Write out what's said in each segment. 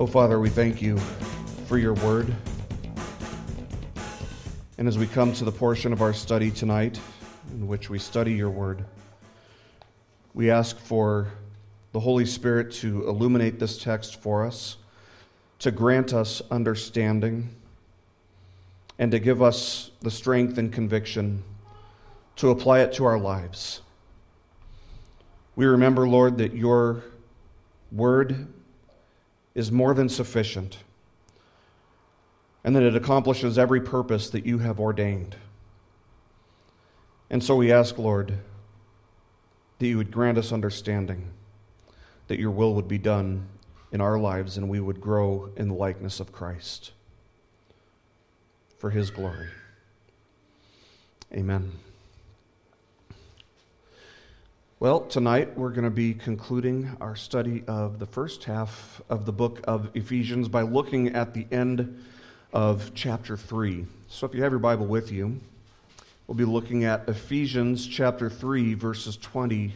Oh, Father, we thank you for your word. And as we come to the portion of our study tonight in which we study your word, we ask for the Holy Spirit to illuminate this text for us, to grant us understanding, and to give us the strength and conviction to apply it to our lives. We remember, Lord, that your word is more than sufficient and that it accomplishes every purpose that you have ordained. And so we ask, Lord, that you would grant us understanding, that your will would be done in our lives and we would grow in the likeness of Christ for his glory. Amen. Well, tonight we're going to be concluding our study of the first half of the book of Ephesians by looking at the end of chapter 3. So if you have your Bible with you, we'll be looking at Ephesians chapter 3, verses 20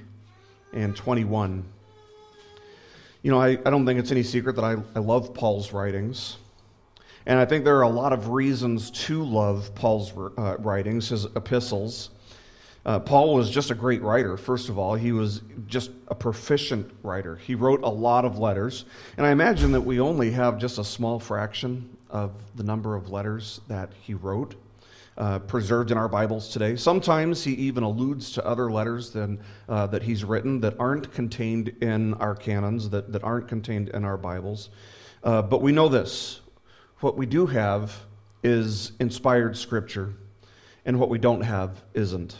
and 21. You know, I, I don't think it's any secret that I, I love Paul's writings. And I think there are a lot of reasons to love Paul's uh, writings, his epistles. Uh, Paul was just a great writer, first of all. He was just a proficient writer. He wrote a lot of letters. And I imagine that we only have just a small fraction of the number of letters that he wrote uh, preserved in our Bibles today. Sometimes he even alludes to other letters than, uh, that he's written that aren't contained in our canons, that, that aren't contained in our Bibles. Uh, but we know this what we do have is inspired scripture, and what we don't have isn't.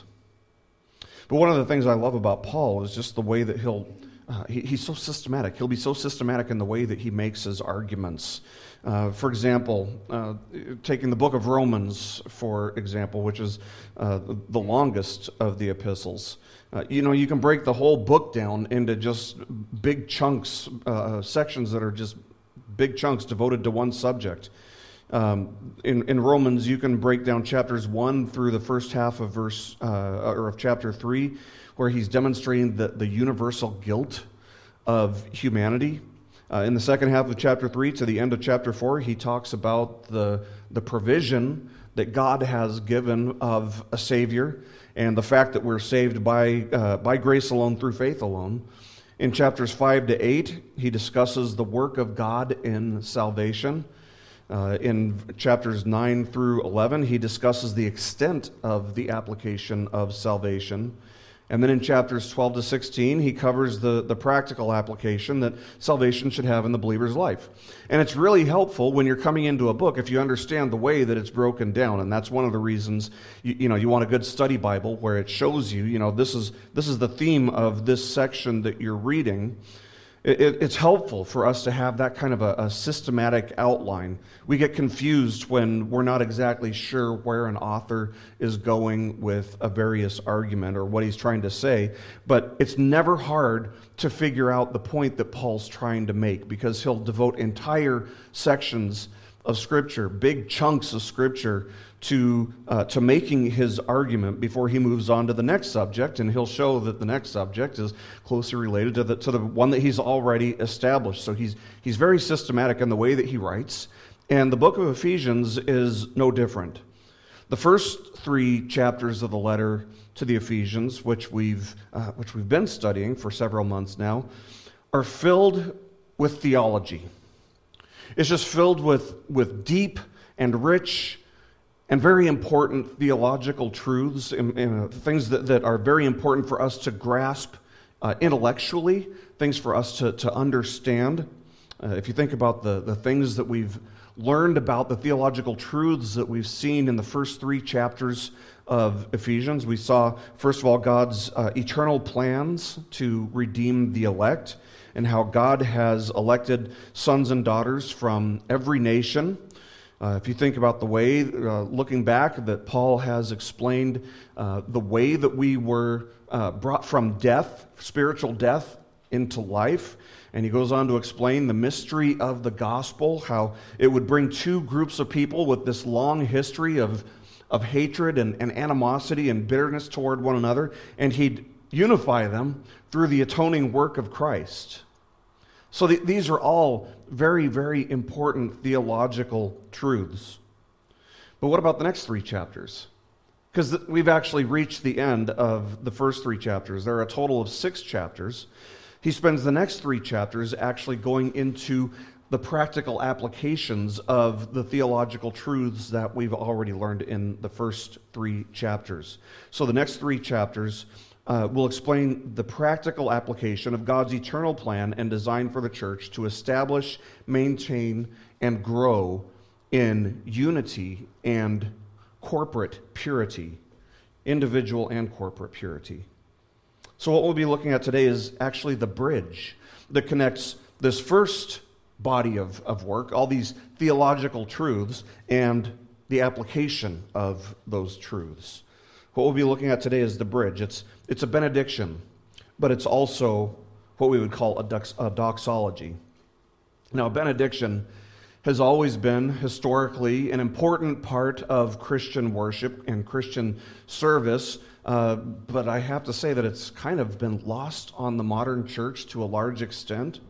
But one of the things I love about Paul is just the way that he'll, uh, he, he's so systematic. He'll be so systematic in the way that he makes his arguments. Uh, for example, uh, taking the book of Romans, for example, which is uh, the longest of the epistles. Uh, you know, you can break the whole book down into just big chunks, uh, sections that are just big chunks devoted to one subject. Um, in, in Romans, you can break down chapters 1 through the first half of verse uh, or of chapter 3, where he's demonstrating the, the universal guilt of humanity. Uh, in the second half of chapter 3 to the end of chapter 4, he talks about the, the provision that God has given of a Savior and the fact that we're saved by, uh, by grace alone through faith alone. In chapters 5 to 8, he discusses the work of God in salvation. Uh, in chapters 9 through 11, he discusses the extent of the application of salvation. And then in chapters 12 to 16, he covers the, the practical application that salvation should have in the believer's life. And it's really helpful when you're coming into a book if you understand the way that it's broken down. And that's one of the reasons you, you know, you want a good study Bible where it shows you, you know, this is, this is the theme of this section that you're reading. It, it's helpful for us to have that kind of a, a, systematic outline. We get confused when we're not exactly sure where an author is going with a various argument or what he's trying to say, but it's never hard to figure out the point that Paul's trying to make because he'll devote entire sections of Scripture, big chunks of Scripture, to, uh, to making his argument before he moves on to the next subject, and he'll show that the next subject is closely related to the, to the one that he's already established. So he's, he's very systematic in the way that he writes, and the book of Ephesians is no different. The first three chapters of the letter to the Ephesians, which we've, uh, which we've been studying for several months now, are filled with theology. It's just filled with, with deep and rich and very important theological truths, and, and uh, things that, that are very important for us to grasp uh, intellectually, things for us to, to understand. Uh, if you think about the, the things that we've learned about, the theological truths that we've seen in the first three chapters of Ephesians, we saw, first of all, God's uh, eternal plans to redeem the elect and how God has elected sons and daughters from every nation uh, if you think about the way, uh, looking back, that Paul has explained uh, the way that we were uh, brought from death, spiritual death, into life. And he goes on to explain the mystery of the gospel, how it would bring two groups of people with this long history of, of hatred and, and animosity and bitterness toward one another, and he'd unify them through the atoning work of Christ. So th- these are all very, very important theological truths. But what about the next three chapters? Because th- we've actually reached the end of the first three chapters. There are a total of six chapters. He spends the next three chapters actually going into the practical applications of the theological truths that we've already learned in the first three chapters. So the next three chapters uh, will explain the practical application of God's eternal plan and design for the church to establish, maintain, and grow in unity and corporate purity, individual and corporate purity. So, what we'll be looking at today is actually the bridge that connects this first body of, of work, all these theological truths, and the application of those truths. What we'll be looking at today is the bridge. It's, it's a benediction, but it's also what we would call a, dox, a doxology. Now, benediction has always been historically an important part of Christian worship and Christian service, uh, but I have to say that it's kind of been lost on the modern church to a large extent.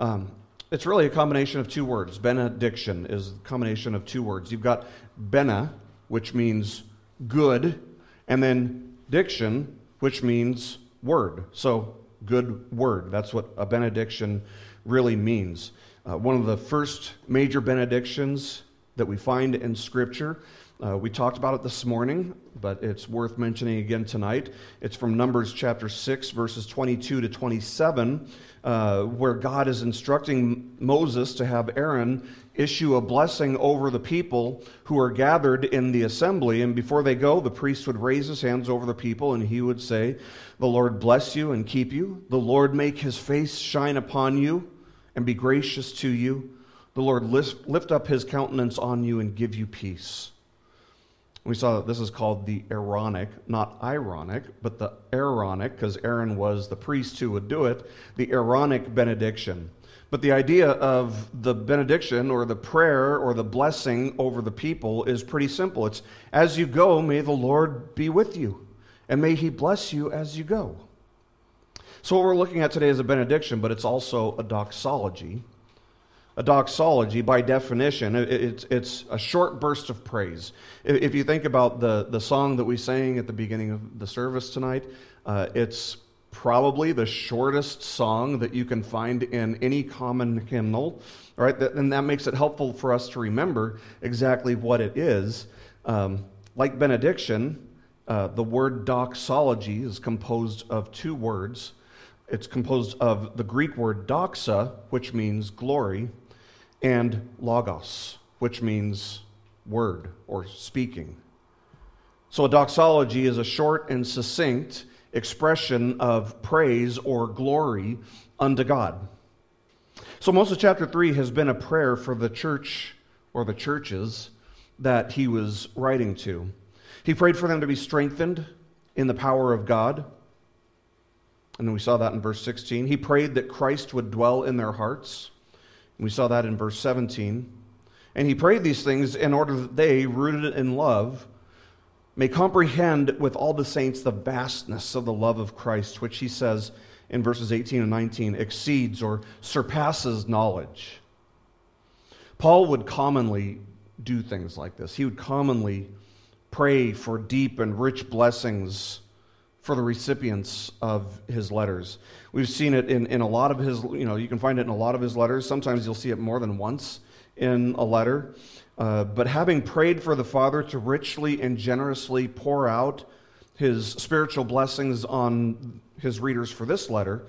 Um, it's really a combination of two words. Benediction is a combination of two words. You've got bene, which means good, and then diction, which means word. So, good word. That's what a benediction really means. Uh, one of the first major benedictions that we find in Scripture. Uh, we talked about it this morning, but it's worth mentioning again tonight. It's from Numbers chapter 6, verses 22 to 27 uh, where God is instructing Moses to have Aaron issue a blessing over the people who are gathered in the assembly. And before they go, the priest would raise his hands over the people and he would say, The Lord bless you and keep you. The Lord make his face shine upon you and be gracious to you. The Lord lift, up his countenance on you and give you peace. We saw that this is called the Aaronic, not ironic, but the Aaronic, because Aaron was the priest who would do it, the Aaronic benediction. But the idea of the benediction or the prayer or the blessing over the people is pretty simple. It's as you go, may the Lord be with you, and may he bless you as you go. So, what we're looking at today is a benediction, but it's also a doxology. A doxology, by definition, it's, it's a short burst of praise. If you think about the, the song that we sang at the beginning of the service tonight, uh, it's probably the shortest song that you can find in any common hymnal, right? And that makes it helpful for us to remember exactly what it is. Um, like benediction, uh, the word doxology is composed of two words. It's composed of the Greek word doxa, which means glory, and logos, which means word or speaking. So a doxology is a short and succinct expression of praise or glory unto God. So most of chapter 3 has been a prayer for the church or the churches that he was writing to. He prayed for them to be strengthened in the power of God. And then we saw that in verse 16. He prayed that Christ would dwell in their hearts. We saw that in verse 17. And he prayed these things in order that they, rooted in love, may comprehend with all the saints the vastness of the love of Christ, which he says in verses 18 and 19 exceeds or surpasses knowledge. Paul would commonly do things like this. He would commonly pray for deep and rich blessings for the recipients of his letters. We've seen it in, in a lot of his, you know, you can find it in a lot of his letters. Sometimes you'll see it more than once in a letter. Uh, but having prayed for the Father to richly and generously pour out his spiritual blessings on his readers for this letter,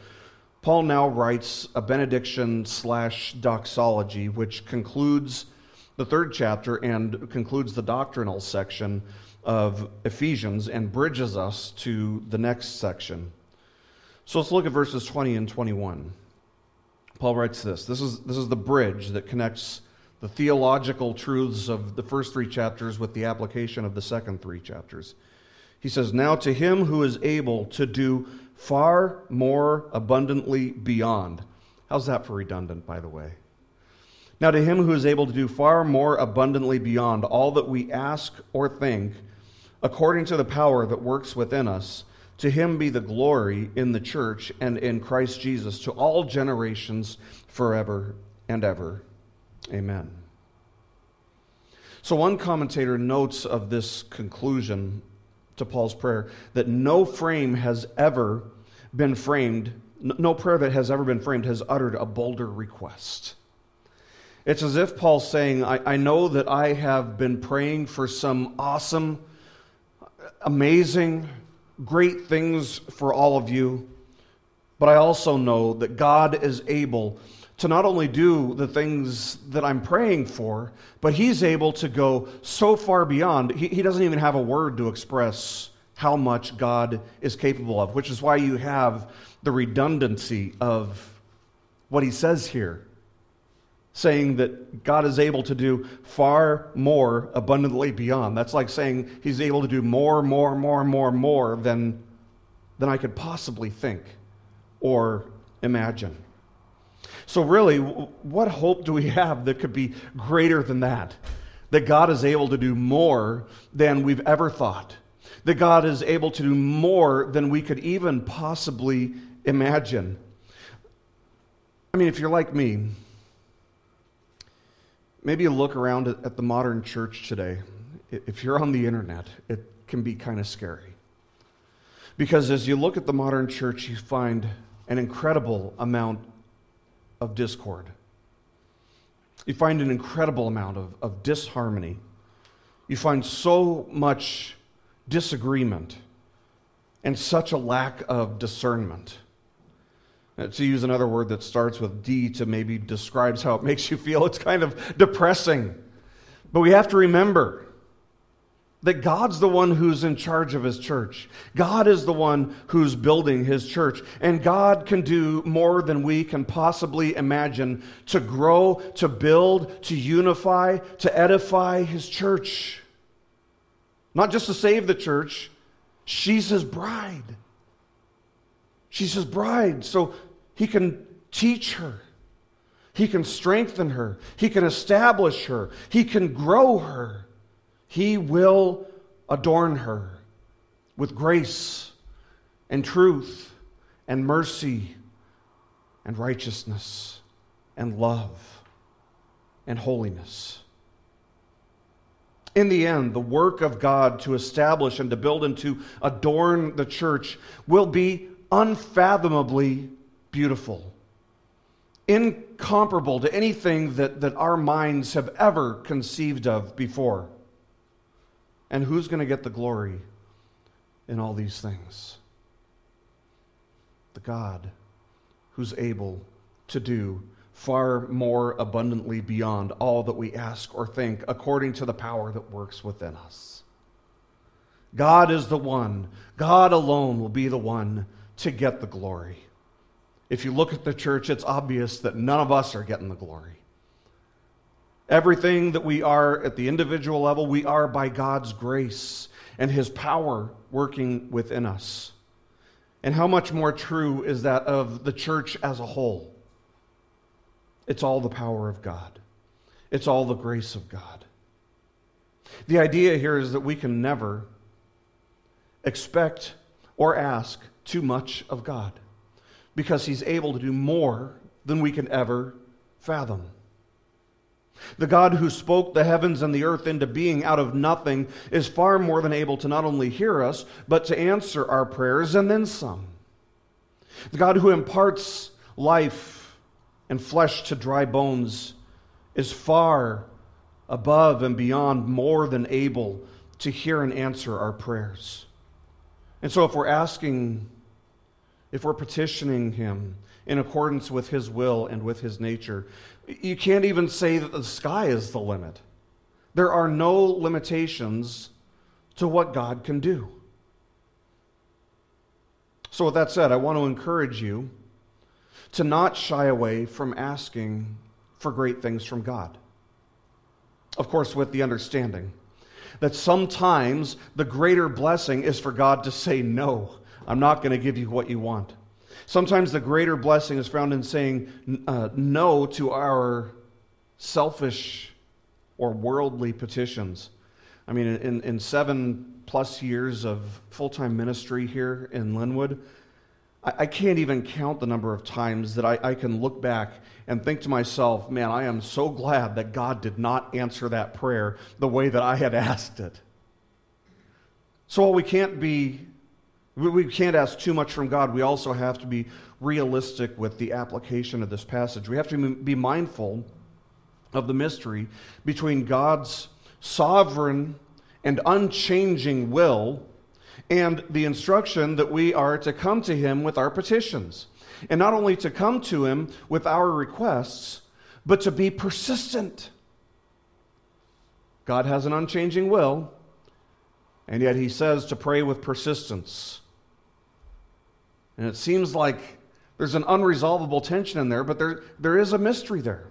Paul now writes a benediction slash doxology, which concludes the third chapter and concludes the doctrinal section of Ephesians and bridges us to the next section. So let's look at verses 20 and 21. Paul writes this this is, this is the bridge that connects the theological truths of the first three chapters with the application of the second three chapters. He says, Now to him who is able to do far more abundantly beyond. How's that for redundant, by the way? Now to him who is able to do far more abundantly beyond all that we ask or think according to the power that works within us, To him be the glory in the church and in Christ Jesus to all generations forever and ever. Amen. So, one commentator notes of this conclusion to Paul's prayer that no frame has ever been framed, no prayer that has ever been framed has uttered a bolder request. It's as if Paul's saying, I, I know that I have been praying for some awesome, amazing, great things for all of you, but I also know that God is able to not only do the things that I'm praying for, but He's able to go so far beyond. He, he, doesn't even have a word to express how much God is capable of, which is why you have the redundancy of what He says here, saying that God is able to do far more abundantly beyond. That's like saying He's able to do more, more, more, more, more than, than I could possibly think or imagine. So, really, what hope do we have that could be greater than that? That God is able to do more than we've ever thought. That God is able to do more than we could even possibly imagine. I mean, if you're like me, maybe you look around at the modern church today. If you're on the internet, it can be kind of scary. Because as you look at the modern church, you find an incredible amount of discord. You find an incredible amount of, of disharmony. You find so much disagreement and such a lack of discernment. Uh, to use another word that starts with D to maybe describes how it makes you feel, it's kind of depressing. But we have to remember that God's the one who's in charge of his church. God is the one who's building his church. And God can do more than we can possibly imagine to grow, to build, to unify, to edify his church. Not just to save the church, she's his bride. She's his bride. So he can teach her. He can strengthen her. He can establish her. He can grow her. He will adorn her with grace and truth and mercy and righteousness and love and holiness. In the end, the work of God to establish and to build and to adorn the church will be unfathomably beautiful, incomparable to anything that, that our minds have ever conceived of before. And who's going to get the glory in all these things? The God who's able to do far more abundantly beyond all that we ask or think, according to the power that works within us. God is the one, God alone will be the one to get the glory. If you look at the church, it's obvious that none of us are getting the glory. Everything that we are at the individual level, we are by God's grace and His power working within us. And how much more true is that of the church as a whole? It's all the power of God, it's all the grace of God. The idea here is that we can never expect or ask too much of God because He's able to do more than we can ever fathom. The God who spoke the heavens and the earth into being out of nothing is far more than able to not only hear us, but to answer our prayers and then some. The God who imparts life and flesh to dry bones is far above and beyond more than able to hear and answer our prayers. And so, if we're asking, if we're petitioning Him in accordance with His will and with His nature, you can't even say that the sky is the limit. There are no limitations to what God can do. So, with that said, I want to encourage you to not shy away from asking for great things from God. Of course, with the understanding that sometimes the greater blessing is for God to say, No, I'm not going to give you what you want. Sometimes the greater blessing is found in saying uh, no to our selfish or worldly petitions. I mean, in, in seven plus years of full time ministry here in Linwood, I, I, can't even count the number of times that I, I can look back and think to myself, man, I am so glad that God did not answer that prayer the way that I had asked it. So while we can't be, we can't ask too much from God, we also have to be realistic with the application of this passage. We have to be mindful of the mystery between God's sovereign and unchanging will and the instruction that we are to come to Him with our petitions. And not only to come to Him with our requests, but to be persistent. God has an unchanging will, and yet He says to pray with persistence. And it seems like there's an unresolvable tension in there, but there, there is a mystery there.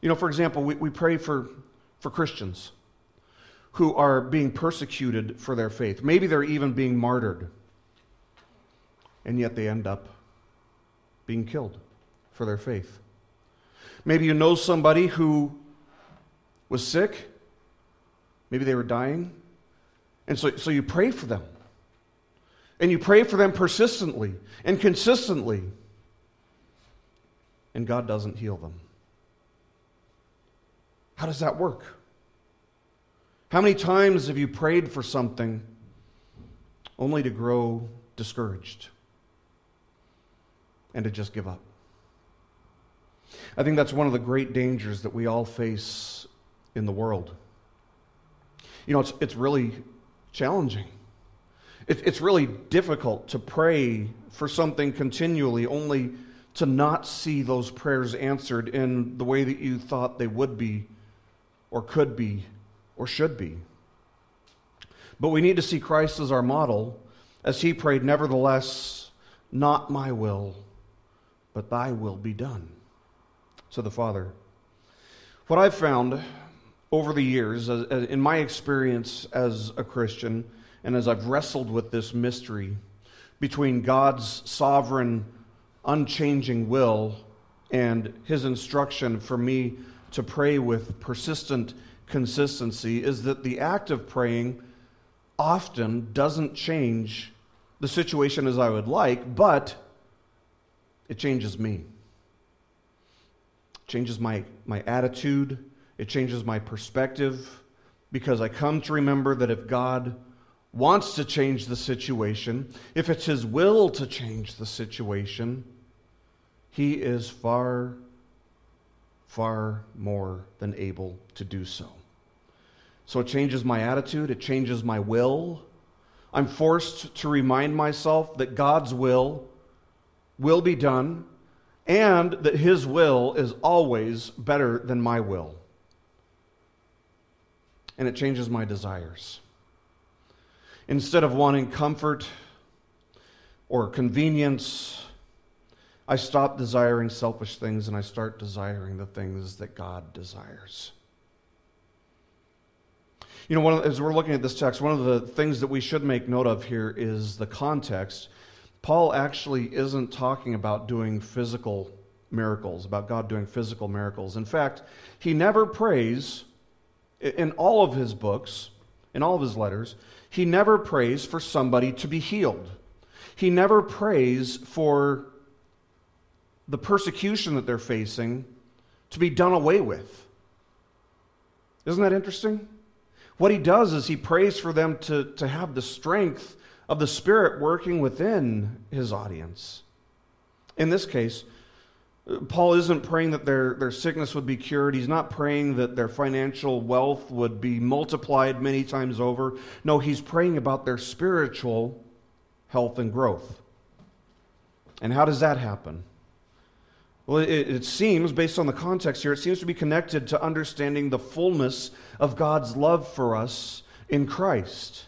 You know, for example, we, we pray for, for Christians who are being persecuted for their faith. Maybe they're even being martyred. And yet they end up being killed for their faith. Maybe you know somebody who was sick. Maybe they were dying. And so, so you pray for them. And you pray for them persistently and consistently. And God doesn't heal them. How does that work? How many times have you prayed for something only to grow discouraged and to just give up? I think that's one of the great dangers that we all face in the world. You know, it's, it's really challenging it, it's really difficult to pray for something continually only to not see those prayers answered in the way that you thought they would be, or could be, or should be. But we need to see Christ as our model, as he prayed, Nevertheless, not my will, but thy will be done. So the Father. What I've found over the years, in my experience as a Christian, and as I've wrestled with this mystery between God's sovereign, unchanging will and his instruction for me to pray with persistent consistency, is that the act of praying often doesn't change the situation as I would like, but it changes me. It changes my, my attitude, it changes my perspective, because I come to remember that if God wants to change the situation, if it's his will to change the situation, he is far, far more than able to do so. So it changes my attitude, it changes my will. I'm forced to remind myself that God's will will be done and that his will is always better than my will. And it changes my desires. Instead of wanting comfort or convenience, I stop desiring selfish things and I start desiring the things that God desires. You know, of, as we're looking at this text, one of the things that we should make note of here is the context. Paul actually isn't talking about doing physical miracles, about God doing physical miracles. In fact, he never prays in all of his books, in all of his letters, he never prays for somebody to be healed. He never prays for the persecution that they're facing to be done away with. Isn't that interesting? What he does is he prays for them to, to have the strength of the Spirit working within his audience. In this case, Paul isn't praying that their, their sickness would be cured. He's not praying that their financial wealth would be multiplied many times over. No, he's praying about their spiritual health and growth. And how does that happen? Well, it, it, seems, based on the context here, it seems to be connected to understanding the fullness of God's love for us in Christ.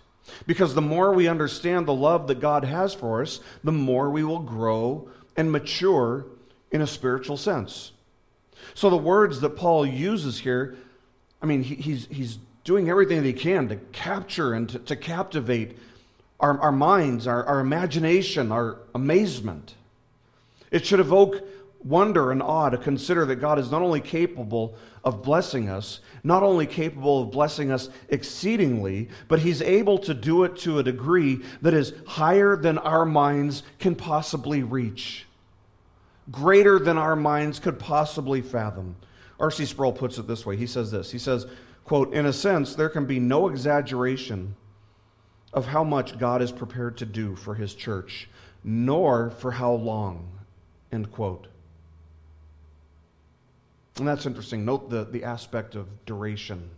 Because the more we understand the love that God has for us, the more we will grow and mature in a spiritual sense. So the words that Paul uses here, I mean, he, he's, he's doing everything that he can to capture and to, to captivate our, our minds, our, our imagination, our amazement. It should evoke wonder and awe to consider that God is not only capable of blessing us, not only capable of blessing us exceedingly, but He's able to do it to a degree that is higher than our minds can possibly reach, greater than our minds could possibly fathom. R.C. Sproul puts it this way He says this He says, quote, In a sense, there can be no exaggeration of how much God is prepared to do for His church, nor for how long, end quote. And that's interesting. Note the, the aspect of duration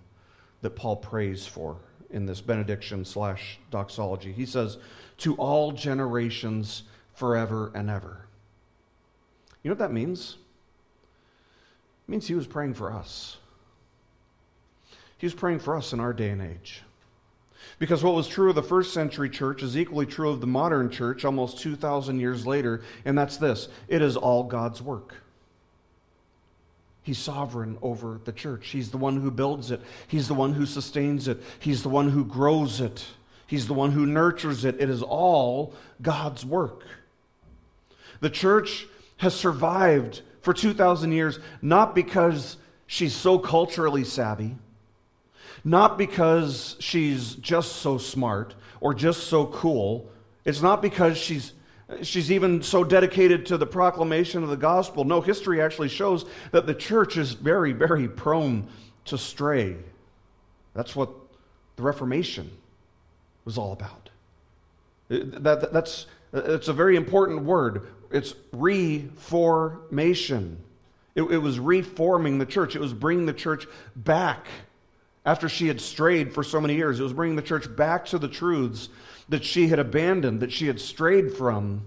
that Paul prays for in this benediction slash doxology. He says, To all generations, forever and ever. You know what that means? It means he was praying for us. He was praying for us in our day and age. Because what was true of the first century church is equally true of the modern church almost 2,000 years later, and that's this it is all God's work. He's sovereign over the church. He's the one who builds it, He's the one who sustains it, He's the one who grows it, He's the one who nurtures it. It is all God's work. The church has survived for 2,000 years not because she's so culturally savvy, not because she's just so smart or just so cool. It's not because she's She's even so dedicated to the proclamation of the gospel. No, history actually shows that the church is very, very prone to stray. That's what the Reformation was all about. That, that's, that's a very important word. It's reformation. It, it was reforming the church, it was bringing the church back after she had strayed for so many years. It was bringing the church back to the truths that she had abandoned, that she had strayed from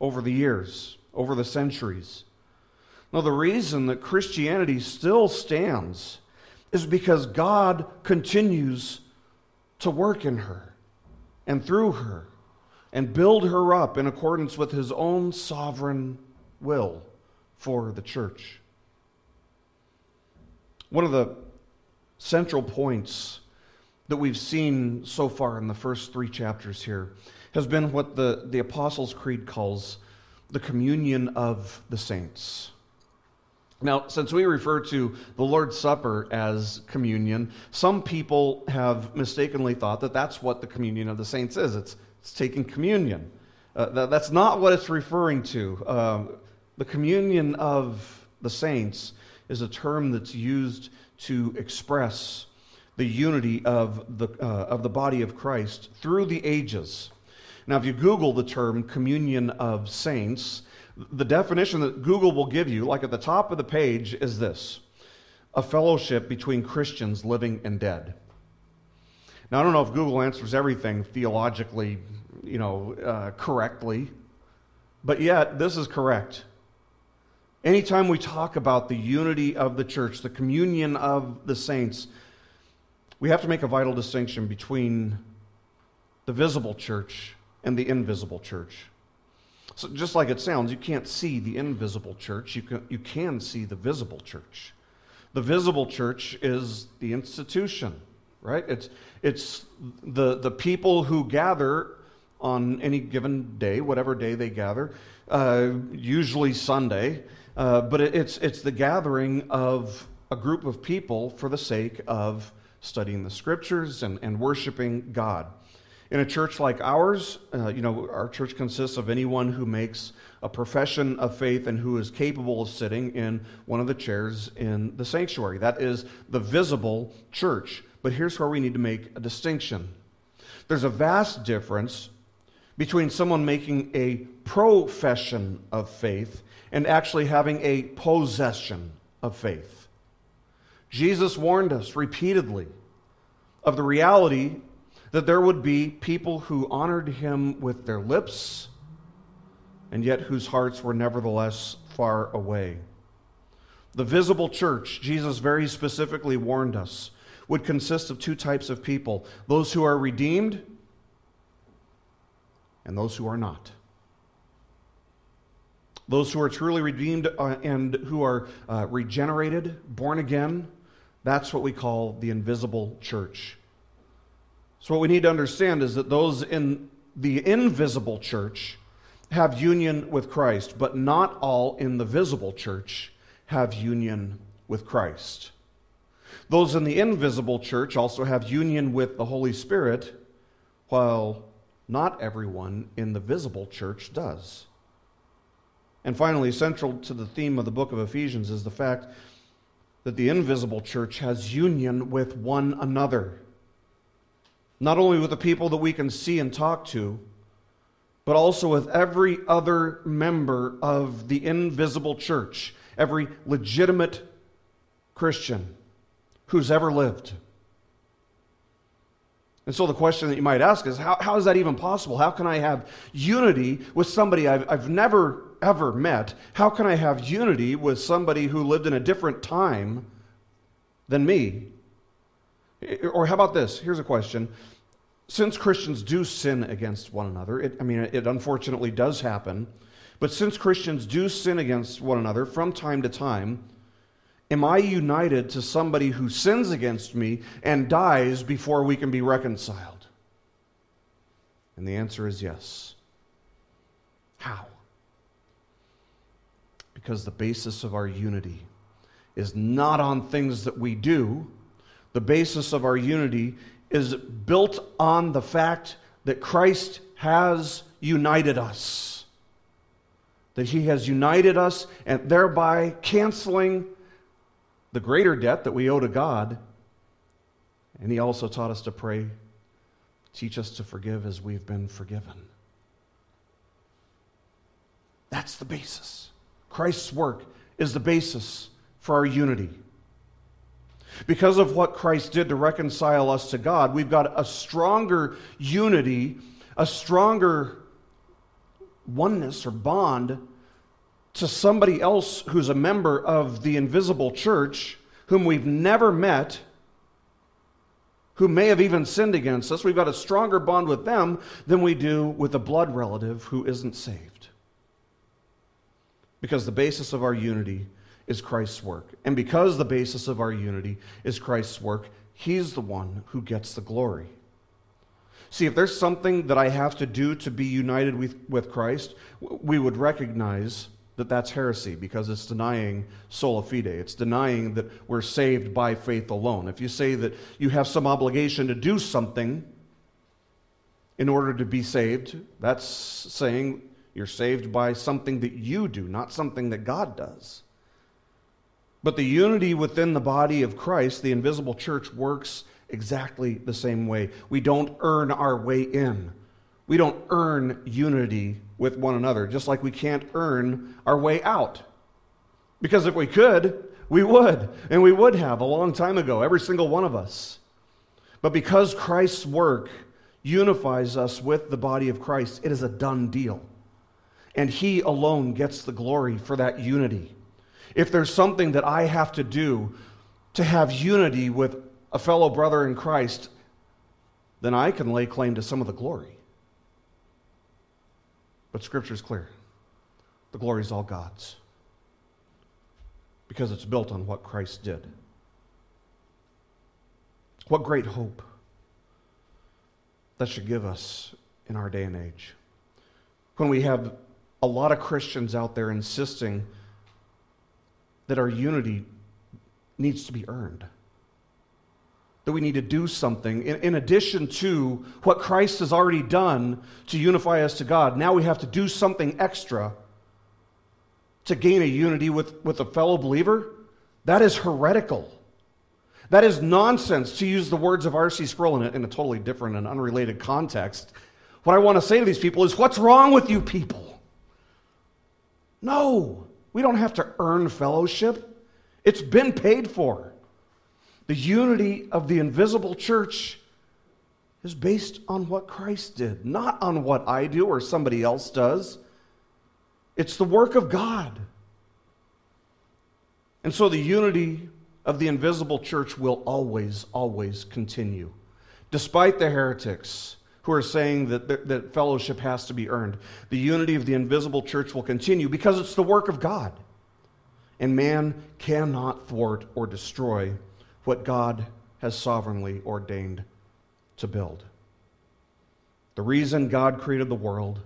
over the years, over the centuries. Now, the reason that Christianity still stands is because God continues to work in her and through her and build her up in accordance with his own sovereign will for the church. One of the central points that we've seen so far in the first three chapters here has been what the, the Apostles' Creed calls the communion of the saints. Now, since we refer to the Lord's Supper as communion, some people have mistakenly thought that that's what the communion of the saints is. It's, it's taking communion. Uh, that, that's not what it's referring to. Uh, the communion of the saints is a term that's used to express the unity of the, uh, of the body of Christ through the ages. Now, if you Google the term communion of saints, the definition that Google will give you, like at the top of the page, is this a fellowship between Christians living and dead. Now, I don't know if Google answers everything theologically, you know, uh, correctly, but yet this is correct. Anytime we talk about the unity of the church, the communion of the saints, we have to make a vital distinction between the visible church and the invisible church. So, just like it sounds, you can't see the invisible church, you can, you can see the visible church. The visible church is the institution, right? It's, it's the, the people who gather on any given day, whatever day they gather, uh, usually Sunday, uh, but it, it's, it's the gathering of a group of people for the sake of studying the scriptures and, and worshiping God. In a church like ours, uh, you know, our church consists of anyone who makes a profession of faith and who is capable of sitting in one of the chairs in the sanctuary. That is the visible church. But here's where we need to make a distinction there's a vast difference between someone making a profession of faith and actually having a possession of faith. Jesus warned us repeatedly of the reality that there would be people who honored him with their lips and yet whose hearts were nevertheless far away. The visible church, Jesus very specifically warned us, would consist of two types of people those who are redeemed and those who are not. Those who are truly redeemed uh, and who are uh, regenerated, born again, that's what we call the invisible church. So, what we need to understand is that those in the invisible church have union with Christ, but not all in the visible church have union with Christ. Those in the invisible church also have union with the Holy Spirit, while not everyone in the visible church does. And finally, central to the theme of the book of Ephesians is the fact that the invisible church has union with one another. Not only with the people that we can see and talk to, but also with every other member of the invisible church, every legitimate Christian who's ever lived. And so the question that you might ask is how, how is that even possible? How can I have unity with somebody I've, I've never, ever met? How can I have unity with somebody who lived in a different time than me? Or how about this? Here's a question. Since Christians do sin against one another, it, I mean, it unfortunately does happen, but since Christians do sin against one another from time to time, Am I united to somebody who sins against me and dies before we can be reconciled? And the answer is yes. How? Because the basis of our unity is not on things that we do. The basis of our unity is built on the fact that Christ has united us. That he has united us and thereby canceling the greater debt that we owe to God. And He also taught us to pray, teach us to forgive as we've been forgiven. That's the basis. Christ's work is the basis for our unity. Because of what Christ did to reconcile us to God, we've got a stronger unity, a stronger oneness or bond to somebody else who's a member of the invisible church, whom we've never met, who may have even sinned against us, we've got a stronger bond with them than we do with a blood relative who isn't saved. Because the basis of our unity is Christ's work. And because the basis of our unity is Christ's work, He's the one who gets the glory. See, if there's something that I have to do to be united with, with Christ, we would recognize that that's heresy because it's denying sola fide. It's denying that we're saved by faith alone. If you say that you have some obligation to do something in order to be saved, that's saying you're saved by something that you do, not something that God does. But the unity within the body of Christ, the invisible church, works exactly the same way. We don't earn our way in. We don't earn unity with one another, just like we can't earn our way out. Because if we could, we would, and we would have a long time ago, every single one of us. But because Christ's work unifies us with the body of Christ, it is a done deal. And He alone gets the glory for that unity. If there's something that I have to do to have unity with a fellow brother in Christ, then I can lay claim to some of the glory. But Scripture is clear the glory is all God's because it's built on what Christ did. What great hope that should give us in our day and age. When we have a lot of Christians out there insisting that our unity needs to be earned that we need to do something in, in, addition to what Christ has already done to unify us to God. Now we have to do something extra to gain a unity with, with a fellow believer. That is heretical. That is nonsense, to use the words of R.C. Sproul in a, in a totally different and unrelated context. What I want to say to these people is, What's wrong with you people? No, we don't have to earn fellowship, it's been paid for. The unity of the invisible church is based on what Christ did, not on what I do or somebody else does. It's the work of God. And so the unity of the invisible church will always, always continue. Despite the heretics who are saying that, that fellowship has to be earned, the unity of the invisible church will continue because it's the work of God. And man cannot thwart or destroy what God has sovereignly ordained to build. The reason God created the world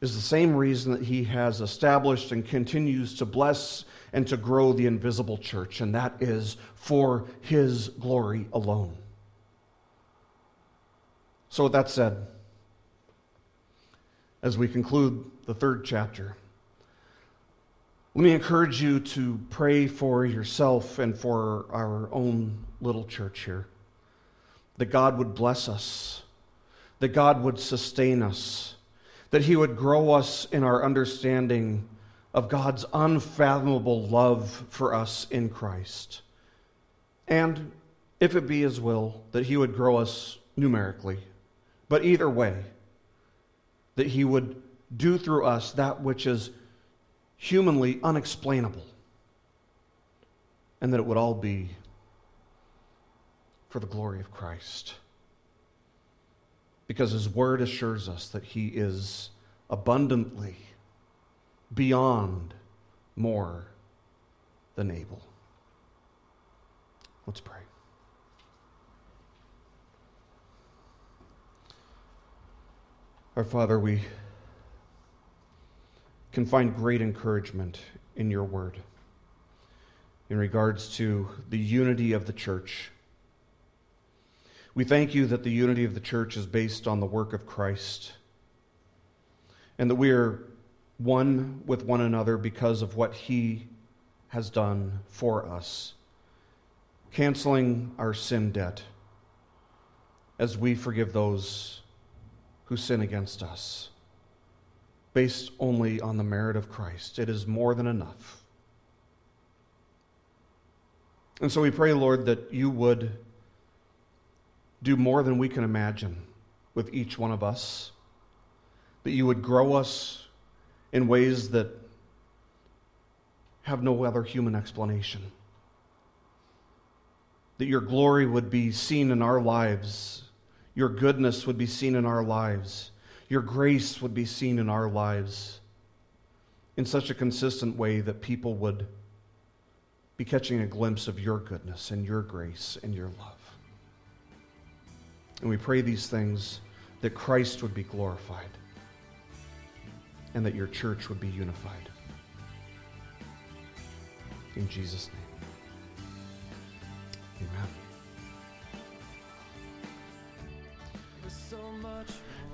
is the same reason that he has established and continues to bless and to grow the invisible church, and that is for his glory alone. So, with that said, as we conclude the third chapter, let me encourage you to pray for yourself and for our own little church here. That God would bless us, that God would sustain us, that He would grow us in our understanding of God's unfathomable love for us in Christ. And if it be His will, that He would grow us numerically. But either way, that He would do through us that which is humanly unexplainable. And that it would all be for the glory of Christ. Because His Word assures us that He is abundantly, beyond, more than able. Let's pray. Our Father, we can find great encouragement in your word in regards to the unity of the church. We thank you that the unity of the church is based on the work of Christ and that we are one with one another because of what he has done for us, canceling our sin debt as we forgive those who sin against us based only on the merit of Christ. It is more than enough. And so we pray, Lord, that you would do more than we can imagine with each one of us, that you would grow us in ways that have no other human explanation, that your glory would be seen in our lives, your goodness would be seen in our lives your grace would be seen in our lives in such a consistent way that people would be catching a glimpse of your goodness and your grace and your love. And we pray these things that Christ would be glorified and that your church would be unified. In Jesus' name. Amen.